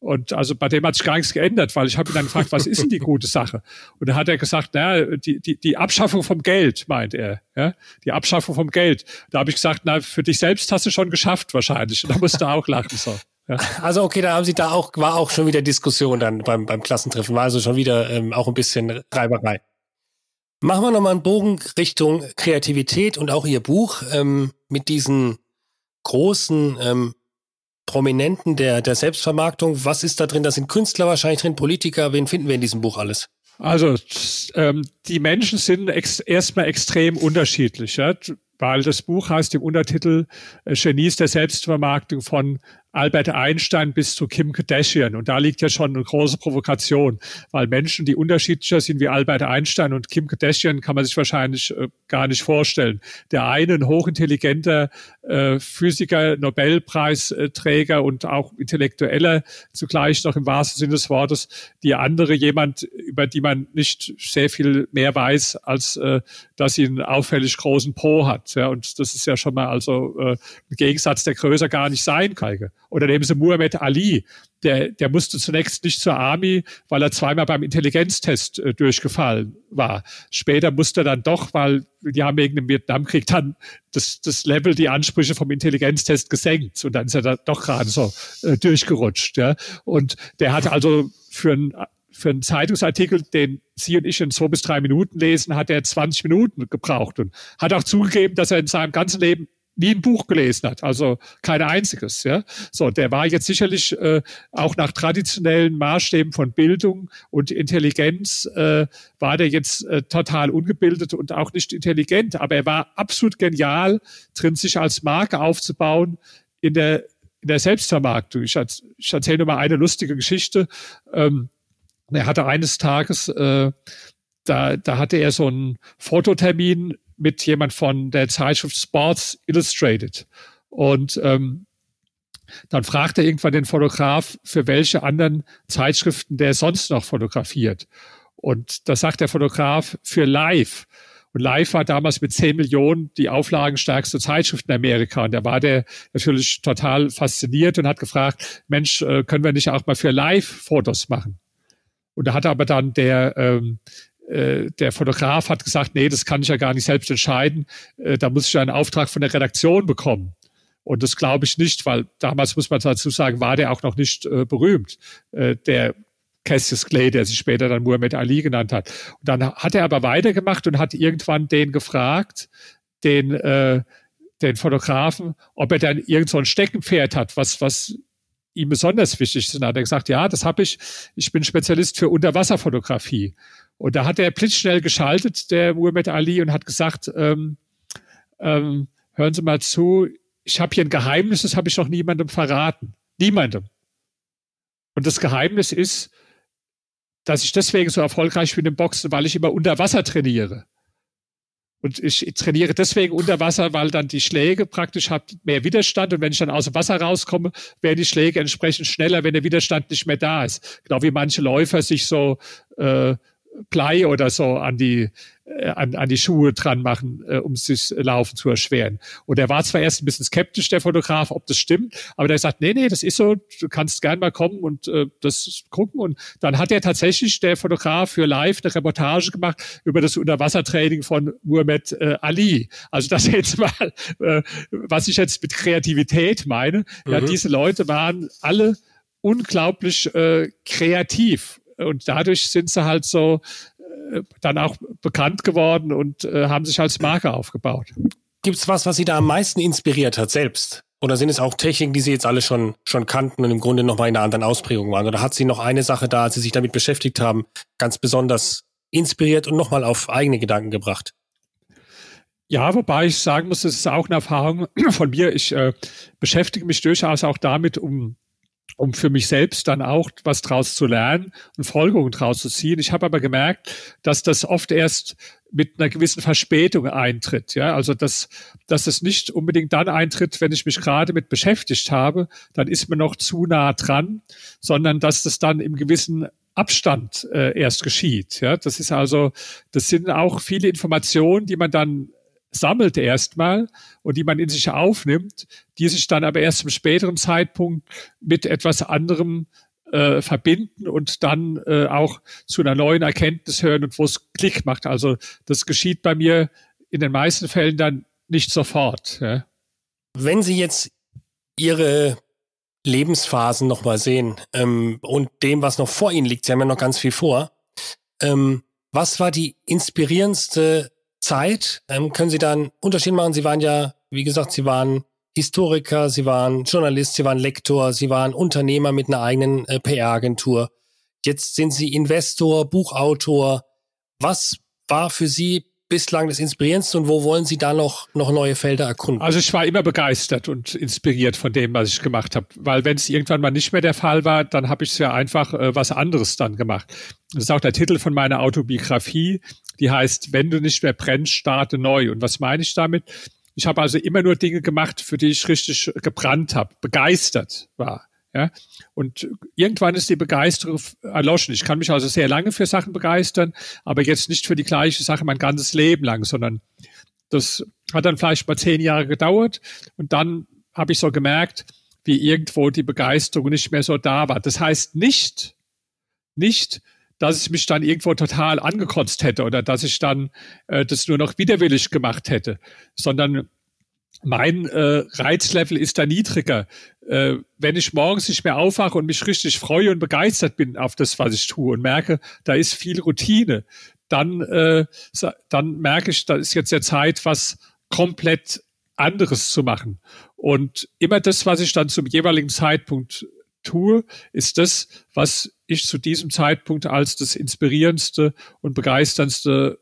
Und also bei dem hat sich gar nichts geändert, weil ich habe ihn dann gefragt, was ist denn die gute Sache? Und da hat er gesagt, na, die, die, die Abschaffung vom Geld, meint er. Ja? Die Abschaffung vom Geld. Da habe ich gesagt, na, für dich selbst hast du schon geschafft wahrscheinlich. Und da musste er auch lachen. So. Ja. Also okay, da haben Sie da auch, war auch schon wieder Diskussion dann beim, beim Klassentreffen, war also schon wieder ähm, auch ein bisschen Reiberei. Machen wir nochmal einen Bogen Richtung Kreativität und auch Ihr Buch ähm, mit diesen großen ähm, Prominenten der, der Selbstvermarktung. Was ist da drin? Da sind Künstler wahrscheinlich drin, Politiker. Wen finden wir in diesem Buch alles? Also ähm, die Menschen sind ex erstmal extrem unterschiedlich, ja? weil das Buch heißt im Untertitel äh, Genies der Selbstvermarktung von Albert Einstein bis zu Kim Kardashian. Und da liegt ja schon eine große Provokation, weil Menschen, die unterschiedlicher sind wie Albert Einstein und Kim Kardashian, kann man sich wahrscheinlich äh, gar nicht vorstellen. Der eine ein hochintelligenter äh, Physiker, Nobelpreisträger und auch Intellektueller, zugleich noch im wahrsten Sinne des Wortes. Die andere jemand, über die man nicht sehr viel mehr weiß, als äh, dass sie einen auffällig großen Po hat. Ja, und das ist ja schon mal also äh, ein Gegensatz, der größer gar nicht sein kann. Oder nehmen Sie Muhammad Ali, der, der musste zunächst nicht zur Army, weil er zweimal beim Intelligenztest äh, durchgefallen war. Später musste er dann doch, weil die haben wegen dem Vietnamkrieg dann das, das Level, die Ansprüche vom Intelligenztest gesenkt und dann ist er da doch gerade so äh, durchgerutscht. Ja. Und der hat also für ein für einen Zeitungsartikel, den Sie und ich in zwei bis drei Minuten lesen, hat er 20 Minuten gebraucht und hat auch zugegeben, dass er in seinem ganzen Leben nie ein Buch gelesen hat, also kein einziges. Ja, so der war jetzt sicherlich äh, auch nach traditionellen Maßstäben von Bildung und Intelligenz äh, war der jetzt äh, total ungebildet und auch nicht intelligent, aber er war absolut genial drin, sich als Marke aufzubauen in der in der Selbstvermarktung. Ich, ich erzähle nur mal eine lustige Geschichte. Ähm, er hatte eines Tages, äh, da, da hatte er so einen Fototermin mit jemand von der Zeitschrift Sports Illustrated. Und ähm, dann fragt er irgendwann den Fotograf, für welche anderen Zeitschriften der sonst noch fotografiert. Und da sagt der Fotograf für Live. Und Live war damals mit 10 Millionen die auflagenstärkste Zeitschrift in Amerika. Und da war der natürlich total fasziniert und hat gefragt, Mensch, äh, können wir nicht auch mal für Live Fotos machen? Und da hat aber dann der, ähm, äh, der Fotograf hat gesagt, nee, das kann ich ja gar nicht selbst entscheiden. Äh, da muss ich einen Auftrag von der Redaktion bekommen. Und das glaube ich nicht, weil damals muss man dazu sagen, war der auch noch nicht äh, berühmt. Äh, der Cassius Clay, der sich später dann Muhammad Ali genannt hat. Und dann hat er aber weitergemacht und hat irgendwann den gefragt, den, äh, den Fotografen, ob er dann irgend so ein Steckenpferd hat, was, was ihm besonders wichtig ist. Und hat er gesagt, ja, das habe ich. Ich bin Spezialist für Unterwasserfotografie. Und da hat er blitzschnell geschaltet, der Muhammad Ali, und hat gesagt, ähm, ähm, hören Sie mal zu, ich habe hier ein Geheimnis, das habe ich noch niemandem verraten. Niemandem. Und das Geheimnis ist, dass ich deswegen so erfolgreich bin im Boxen, weil ich immer unter Wasser trainiere. Und ich trainiere deswegen unter Wasser, weil dann die Schläge praktisch hat mehr Widerstand. Und wenn ich dann aus dem Wasser rauskomme, werden die Schläge entsprechend schneller, wenn der Widerstand nicht mehr da ist. Genau wie manche Läufer sich so äh, Blei oder so an die, äh, an, an die Schuhe dran machen, äh, um sich Laufen zu erschweren. Und er war zwar erst ein bisschen skeptisch, der Fotograf, ob das stimmt, aber der sagt, nee, nee, das ist so, du kannst gern mal kommen und äh, das gucken. Und dann hat er tatsächlich, der Fotograf, für live eine Reportage gemacht über das Unterwassertraining von Muhammad äh, Ali. Also das jetzt mal, äh, was ich jetzt mit Kreativität meine. Mhm. Ja, diese Leute waren alle unglaublich äh, kreativ und dadurch sind sie halt so äh, dann auch bekannt geworden und äh, haben sich als Marke aufgebaut. Gibt es was, was Sie da am meisten inspiriert hat selbst? Oder sind es auch Techniken, die Sie jetzt alle schon, schon kannten und im Grunde nochmal in einer anderen Ausprägung waren? Oder hat Sie noch eine Sache da, als Sie sich damit beschäftigt haben, ganz besonders inspiriert und nochmal auf eigene Gedanken gebracht? Ja, wobei ich sagen muss, das ist auch eine Erfahrung von mir. Ich äh, beschäftige mich durchaus auch damit, um um für mich selbst dann auch was draus zu lernen und Folgerungen draus zu ziehen. Ich habe aber gemerkt, dass das oft erst mit einer gewissen Verspätung eintritt. Ja, also dass, dass es nicht unbedingt dann eintritt, wenn ich mich gerade mit beschäftigt habe, dann ist mir noch zu nah dran, sondern dass das dann im gewissen Abstand äh, erst geschieht. Ja, das ist also, das sind auch viele Informationen, die man dann sammelt erstmal und die man in sich aufnimmt, die sich dann aber erst zum späteren Zeitpunkt mit etwas anderem äh, verbinden und dann äh, auch zu einer neuen Erkenntnis hören und wo es Klick macht. Also das geschieht bei mir in den meisten Fällen dann nicht sofort. Ja. Wenn Sie jetzt Ihre Lebensphasen nochmal sehen ähm, und dem, was noch vor Ihnen liegt, Sie haben ja noch ganz viel vor, ähm, was war die inspirierendste Zeit ähm, können Sie da einen Unterschied machen? Sie waren ja, wie gesagt, Sie waren Historiker, Sie waren Journalist, Sie waren Lektor, Sie waren Unternehmer mit einer eigenen äh, PR-Agentur. Jetzt sind Sie Investor, Buchautor. Was war für Sie bislang das Inspirierendste und wo wollen Sie da noch, noch neue Felder erkunden? Also ich war immer begeistert und inspiriert von dem, was ich gemacht habe, weil wenn es irgendwann mal nicht mehr der Fall war, dann habe ich es ja einfach äh, was anderes dann gemacht. Das ist auch der Titel von meiner Autobiografie, die heißt, wenn du nicht mehr brennst, starte neu. Und was meine ich damit? Ich habe also immer nur Dinge gemacht, für die ich richtig gebrannt habe, begeistert war. Ja? Und irgendwann ist die Begeisterung erloschen. Ich kann mich also sehr lange für Sachen begeistern, aber jetzt nicht für die gleiche Sache mein ganzes Leben lang, sondern das hat dann vielleicht mal zehn Jahre gedauert und dann habe ich so gemerkt, wie irgendwo die Begeisterung nicht mehr so da war. Das heißt nicht, nicht, dass ich mich dann irgendwo total angekotzt hätte oder dass ich dann äh, das nur noch widerwillig gemacht hätte, sondern mein äh, Reizlevel ist da niedriger. Äh, wenn ich morgens nicht mehr aufwache und mich richtig freue und begeistert bin auf das, was ich tue und merke, da ist viel Routine, dann, äh, dann merke ich, da ist jetzt der Zeit, was komplett anderes zu machen. Und immer das, was ich dann zum jeweiligen Zeitpunkt tue, ist das, was ich zu diesem Zeitpunkt als das inspirierendste und begeisterndste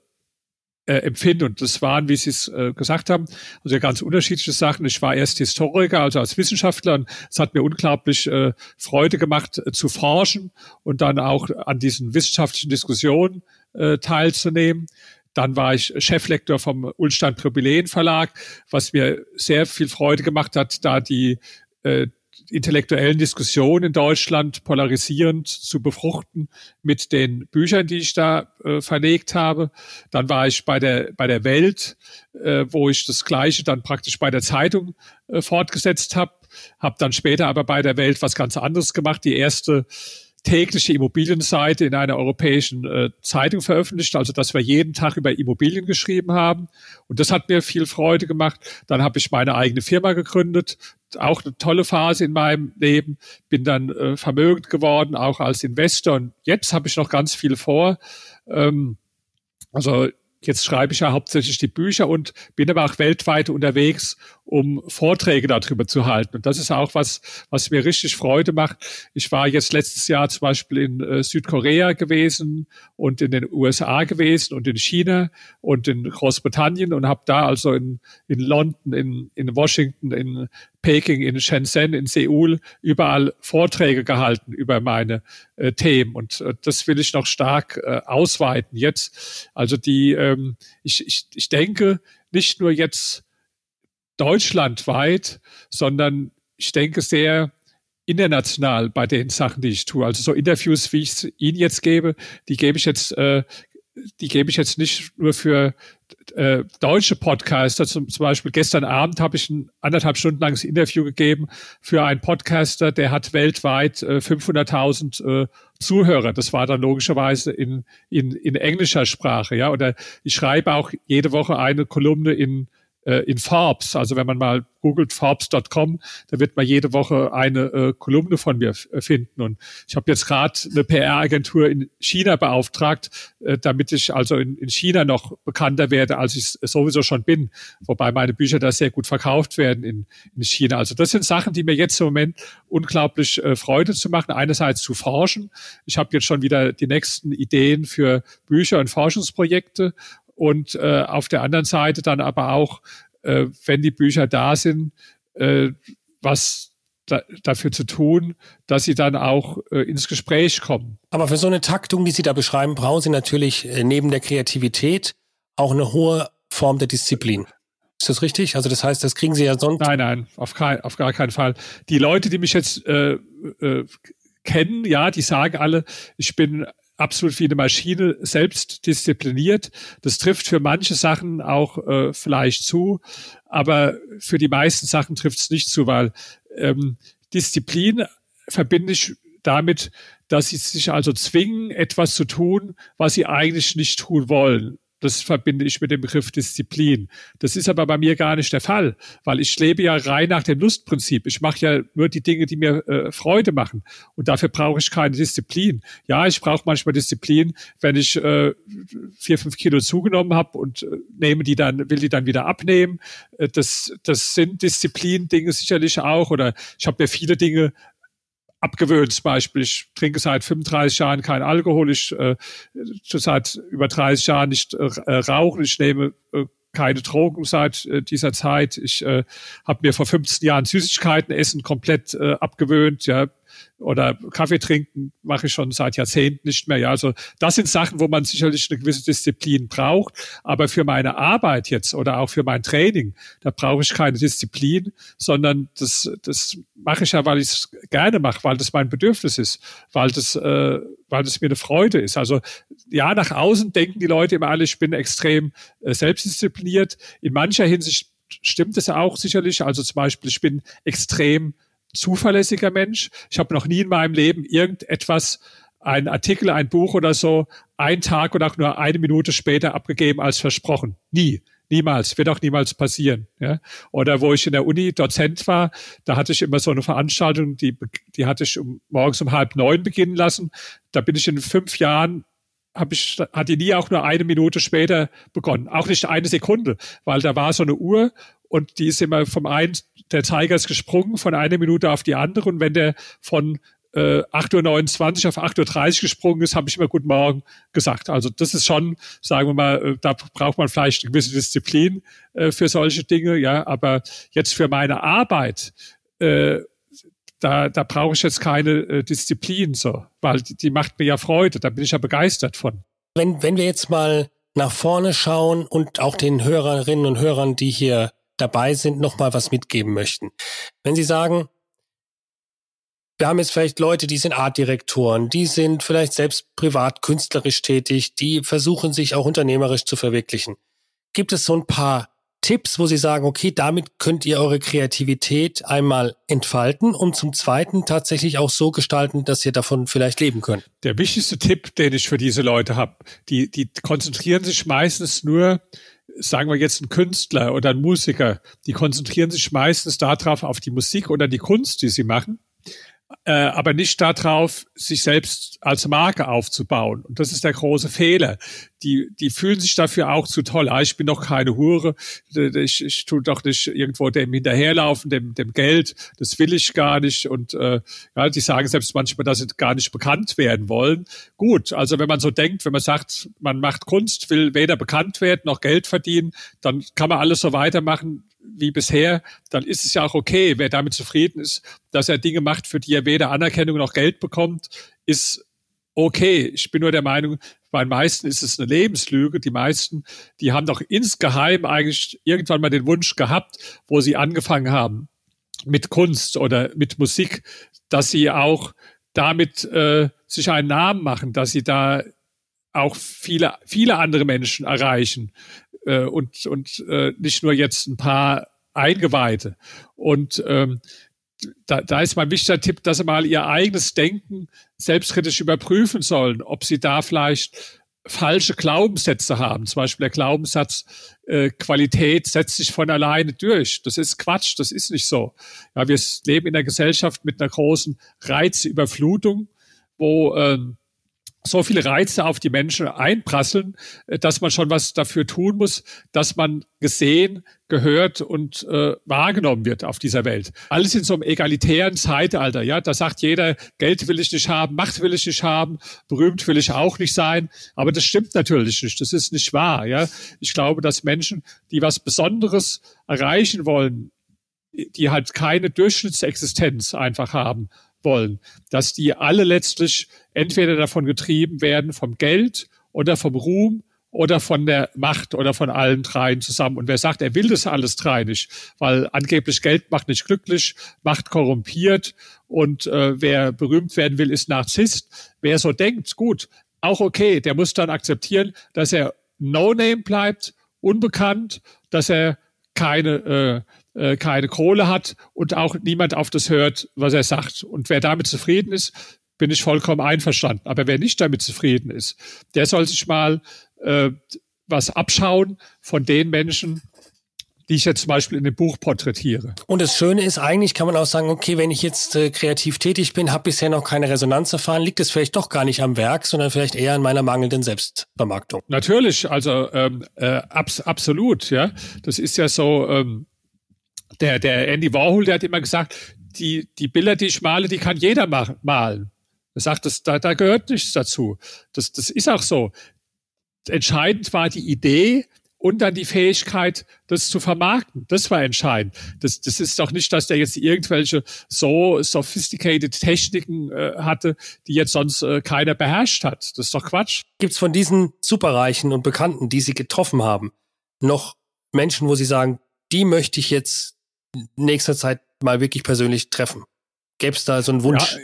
äh, empfinde. Und das waren, wie Sie es äh, gesagt haben, also ganz unterschiedliche Sachen. Ich war erst Historiker, also als Wissenschaftler, und es hat mir unglaublich äh, Freude gemacht, äh, zu forschen und dann auch an diesen wissenschaftlichen Diskussionen äh, teilzunehmen. Dann war ich Cheflektor vom Ulstein Privilegien Verlag, was mir sehr viel Freude gemacht hat, da die äh, intellektuellen Diskussionen in Deutschland polarisierend zu befruchten mit den Büchern, die ich da äh, verlegt habe. Dann war ich bei der, bei der Welt, äh, wo ich das Gleiche dann praktisch bei der Zeitung äh, fortgesetzt habe. Habe dann später aber bei der Welt was ganz anderes gemacht. Die erste tägliche Immobilienseite in einer europäischen äh, Zeitung veröffentlicht, also dass wir jeden Tag über Immobilien geschrieben haben. Und das hat mir viel Freude gemacht. Dann habe ich meine eigene Firma gegründet, auch eine tolle Phase in meinem Leben, bin dann äh, vermögend geworden, auch als Investor. Und jetzt habe ich noch ganz viel vor. Ähm, also Jetzt schreibe ich ja hauptsächlich die Bücher und bin aber auch weltweit unterwegs, um Vorträge darüber zu halten. Und das ist auch was, was mir richtig Freude macht. Ich war jetzt letztes Jahr zum Beispiel in äh, Südkorea gewesen und in den USA gewesen und in China und in Großbritannien und habe da also in, in London, in, in Washington, in Peking, in Shenzhen, in Seoul überall Vorträge gehalten über meine äh, Themen. Und äh, das will ich noch stark äh, ausweiten jetzt. Also die, ähm, ich, ich, ich denke nicht nur jetzt deutschlandweit, sondern ich denke sehr international bei den Sachen, die ich tue. Also so Interviews, wie ich es Ihnen jetzt gebe, die gebe ich jetzt äh, die gebe ich jetzt nicht nur für äh, deutsche Podcaster. Zum, zum Beispiel gestern Abend habe ich ein anderthalb Stunden langes Interview gegeben für einen Podcaster, der hat weltweit äh, 500.000 äh, Zuhörer. Das war dann logischerweise in, in, in englischer Sprache. Ja, oder ich schreibe auch jede Woche eine Kolumne in äh, in Forbes. Also wenn man mal googelt Forbes.com, da wird man jede Woche eine äh, Kolumne von mir äh, finden. Und ich habe jetzt gerade eine PR-Agentur in China beauftragt, äh, damit ich also in, in China noch bekannter werde, als ich sowieso schon bin. Wobei meine Bücher da sehr gut verkauft werden in, in China. Also das sind Sachen, die mir jetzt im Moment unglaublich äh, Freude zu machen. Einerseits zu forschen. Ich habe jetzt schon wieder die nächsten Ideen für Bücher und Forschungsprojekte und äh, auf der anderen Seite dann aber auch, äh, wenn die Bücher da sind, äh, was da, dafür zu tun, dass sie dann auch äh, ins Gespräch kommen. Aber für so eine Taktung, wie Sie da beschreiben, brauchen Sie natürlich äh, neben der Kreativität auch eine hohe Form der Disziplin. Ist das richtig? Also das heißt, das kriegen Sie ja sonst. Nein, nein, auf, kein, auf gar keinen Fall. Die Leute, die mich jetzt äh, äh, kennen, ja, die sagen alle, ich bin absolut wie eine Maschine selbst diszipliniert. Das trifft für manche Sachen auch äh, vielleicht zu, aber für die meisten Sachen trifft es nicht zu, weil ähm, Disziplin verbinde ich damit, dass sie sich also zwingen, etwas zu tun, was sie eigentlich nicht tun wollen. Das verbinde ich mit dem Begriff Disziplin. Das ist aber bei mir gar nicht der Fall, weil ich lebe ja rein nach dem Lustprinzip. Ich mache ja nur die Dinge, die mir äh, Freude machen. Und dafür brauche ich keine Disziplin. Ja, ich brauche manchmal Disziplin, wenn ich äh, vier, fünf Kilo zugenommen habe und äh, nehme die dann, will die dann wieder abnehmen. Äh, das, das sind Disziplin-Dinge sicherlich auch. Oder ich habe mir viele Dinge abgewöhnt. Zum Beispiel, ich trinke seit 35 Jahren kein Alkohol, ich äh, seit über 30 Jahren nicht äh, rauchen, ich nehme äh, keine Drogen seit äh, dieser Zeit. Ich äh, habe mir vor 15 Jahren Süßigkeiten essen komplett äh, abgewöhnt. Ja, oder Kaffee trinken mache ich schon seit Jahrzehnten nicht mehr. Ja, also das sind Sachen, wo man sicherlich eine gewisse Disziplin braucht. Aber für meine Arbeit jetzt oder auch für mein Training, da brauche ich keine Disziplin, sondern das, das mache ich ja, weil ich es gerne mache, weil das mein Bedürfnis ist, weil das, äh, weil das mir eine Freude ist. Also ja, nach außen denken die Leute immer alle, ich bin extrem äh, selbstdiszipliniert. In mancher Hinsicht stimmt es auch sicherlich. Also zum Beispiel, ich bin extrem zuverlässiger Mensch. Ich habe noch nie in meinem Leben irgendetwas, ein Artikel, ein Buch oder so, einen Tag oder auch nur eine Minute später abgegeben als versprochen. Nie. Niemals, wird auch niemals passieren. Ja? Oder wo ich in der Uni Dozent war, da hatte ich immer so eine Veranstaltung, die, die hatte ich um, morgens um halb neun beginnen lassen. Da bin ich in fünf Jahren habe ich, hat die nie auch nur eine Minute später begonnen. Auch nicht eine Sekunde, weil da war so eine Uhr und die ist immer vom einen, der Zeiger ist gesprungen von einer Minute auf die andere und wenn der von äh, 8.29 Uhr auf 8.30 Uhr gesprungen ist, habe ich immer Guten Morgen gesagt. Also das ist schon, sagen wir mal, äh, da braucht man vielleicht eine gewisse Disziplin äh, für solche Dinge, ja, aber jetzt für meine Arbeit, äh, da, da brauche ich jetzt keine äh, Disziplin so, weil die, die macht mir ja Freude, da bin ich ja begeistert von. Wenn, wenn wir jetzt mal nach vorne schauen und auch den Hörerinnen und Hörern, die hier dabei sind, nochmal was mitgeben möchten. Wenn Sie sagen, wir haben jetzt vielleicht Leute, die sind Artdirektoren, die sind vielleicht selbst privat künstlerisch tätig, die versuchen sich auch unternehmerisch zu verwirklichen. Gibt es so ein paar Tipps, wo Sie sagen, okay, damit könnt ihr eure Kreativität einmal entfalten und zum Zweiten tatsächlich auch so gestalten, dass ihr davon vielleicht leben könnt? Der wichtigste Tipp, den ich für diese Leute habe, die, die konzentrieren sich meistens nur, sagen wir jetzt ein Künstler oder ein Musiker, die konzentrieren sich meistens darauf, auf die Musik oder die Kunst, die sie machen äh, aber nicht darauf, sich selbst als Marke aufzubauen. Und das ist der große Fehler. Die, die fühlen sich dafür auch zu toll. Ah, ich bin doch keine Hure. Ich, ich tue doch nicht irgendwo dem hinterherlaufen, dem, dem Geld. Das will ich gar nicht. Und äh, ja, die sagen selbst manchmal, dass sie gar nicht bekannt werden wollen. Gut, also wenn man so denkt, wenn man sagt, man macht Kunst, will weder bekannt werden noch Geld verdienen, dann kann man alles so weitermachen, wie bisher, dann ist es ja auch okay. Wer damit zufrieden ist, dass er Dinge macht, für die er weder Anerkennung noch Geld bekommt, ist okay. Ich bin nur der Meinung, bei den meisten ist es eine Lebenslüge. Die meisten, die haben doch insgeheim eigentlich irgendwann mal den Wunsch gehabt, wo sie angefangen haben mit Kunst oder mit Musik, dass sie auch damit äh, sich einen Namen machen, dass sie da auch viele, viele andere Menschen erreichen äh, und, und äh, nicht nur jetzt ein paar Eingeweihte. Und ähm, da, da ist mein wichtiger Tipp, dass sie mal ihr eigenes Denken selbstkritisch überprüfen sollen, ob sie da vielleicht falsche Glaubenssätze haben. Zum Beispiel der Glaubenssatz, äh, Qualität setzt sich von alleine durch. Das ist Quatsch, das ist nicht so. Ja, wir leben in einer Gesellschaft mit einer großen Reizüberflutung, wo ähm, so viele Reize auf die Menschen einprasseln, äh, dass man schon was dafür tun muss, dass man gesehen, gehört und äh, wahrgenommen wird auf dieser Welt. Alles in so einem egalitären Zeitalter. Ja, da sagt jeder, Geld will ich nicht haben, Macht will ich nicht haben, berühmt will ich auch nicht sein. Aber das stimmt natürlich nicht. Das ist nicht wahr. Ja, ich glaube, dass Menschen, die was Besonderes erreichen wollen, die halt keine Durchschnittsexistenz einfach haben, wollen, dass die alle letztlich entweder davon getrieben werden vom Geld oder vom Ruhm oder von der Macht oder von allen dreien zusammen. Und wer sagt, er will das alles drei nicht, weil angeblich Geld macht nicht glücklich, Macht korrumpiert und äh, wer berühmt werden will, ist Narzisst. Wer so denkt, gut, auch okay, der muss dann akzeptieren, dass er No-Name bleibt, unbekannt, dass er keine äh, äh, keine Kohle hat und auch niemand auf das hört, was er sagt. Und wer damit zufrieden ist, bin ich vollkommen einverstanden. Aber wer nicht damit zufrieden ist, der soll sich mal äh, was abschauen von den Menschen, die ich jetzt zum Beispiel in dem Buch porträtiere. Und das Schöne ist, eigentlich kann man auch sagen, okay, wenn ich jetzt äh, kreativ tätig bin, habe bisher noch keine Resonanz erfahren, liegt es vielleicht doch gar nicht am Werk, sondern vielleicht eher an meiner mangelnden Selbstvermarktung. Natürlich, also ähm, äh, abs absolut, ja. Das ist ja so, ähm, der, der Andy Warhol, der hat immer gesagt, die, die Bilder, die ich male, die kann jeder malen. Er sagt, das, da, da gehört nichts dazu. Das, das ist auch so. Entscheidend war die Idee und dann die Fähigkeit, das zu vermarkten. Das war entscheidend. Das, das ist doch nicht, dass der jetzt irgendwelche so sophisticated Techniken äh, hatte, die jetzt sonst äh, keiner beherrscht hat. Das ist doch Quatsch. Gibt's von diesen Superreichen und Bekannten, die Sie getroffen haben, noch Menschen, wo Sie sagen, die möchte ich jetzt nächster Zeit mal wirklich persönlich treffen? Gäbe es da so einen Wunsch? Ja,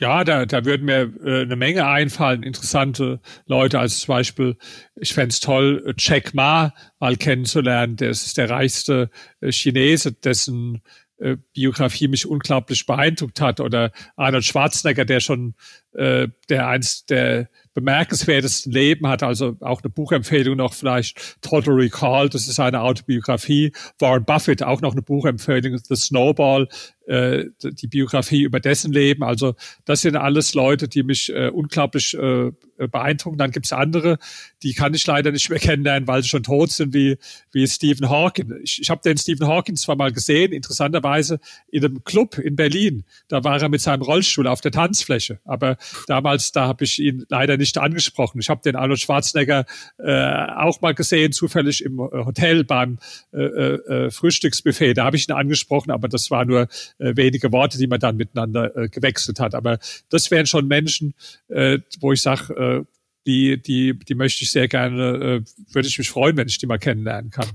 ja, da, da würden mir äh, eine Menge einfallen, interessante Leute, als zum Beispiel, ich fände es toll, Jack Ma mal kennenzulernen. Der ist der reichste äh, Chinese, dessen äh, Biografie mich unglaublich beeindruckt hat oder Arnold Schwarzenegger, der schon äh, der eins der bemerkenswertesten Leben hat, also auch eine Buchempfehlung noch vielleicht. Total Recall, das ist eine Autobiografie, Warren Buffett auch noch eine Buchempfehlung, The Snowball, äh, die Biografie über dessen Leben. Also das sind alles Leute, die mich äh, unglaublich äh, beeindrucken. Dann gibt's andere, die kann ich leider nicht mehr kennenlernen, weil sie schon tot sind, wie, wie Stephen Hawking. Ich, ich habe den Stephen Hawking zwar mal gesehen, interessanterweise in einem Club in Berlin. Da war er mit seinem Rollstuhl auf der Tanzfläche. Aber damals, da habe ich ihn leider nicht angesprochen. Ich habe den Arnold Schwarzenegger äh, auch mal gesehen, zufällig im äh, Hotel beim äh, äh, Frühstücksbuffet. Da habe ich ihn angesprochen, aber das war nur äh, wenige Worte, die man dann miteinander äh, gewechselt hat. Aber das wären schon Menschen, äh, wo ich sage, äh, die, die, die möchte ich sehr gerne, äh, würde ich mich freuen, wenn ich die mal kennenlernen kann.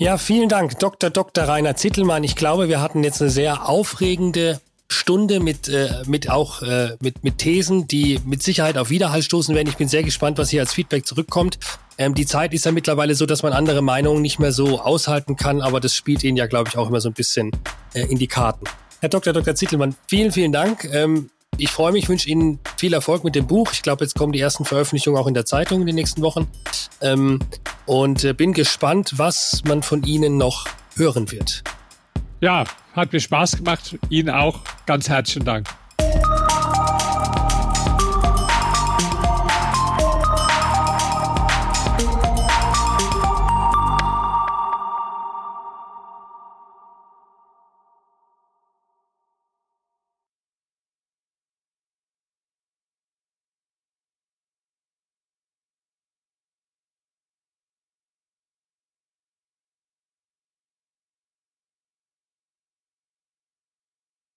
Ja, vielen Dank, Dr. Dr. Rainer Zittelmann. Ich glaube, wir hatten jetzt eine sehr aufregende Stunde mit, äh, mit auch äh, mit, mit Thesen, die mit Sicherheit auf Widerhall stoßen werden. Ich bin sehr gespannt, was hier als Feedback zurückkommt. Ähm, die Zeit ist ja mittlerweile so, dass man andere Meinungen nicht mehr so aushalten kann, aber das spielt Ihnen ja, glaube ich, auch immer so ein bisschen äh, in die Karten. Herr Dr. Dr. Zittelmann, vielen, vielen Dank. Ähm, ich freue mich, wünsche Ihnen viel Erfolg mit dem Buch. Ich glaube, jetzt kommen die ersten Veröffentlichungen auch in der Zeitung in den nächsten Wochen. Ähm, und äh, bin gespannt, was man von Ihnen noch hören wird. Ja, hat mir Spaß gemacht. Ihnen auch ganz herzlichen Dank.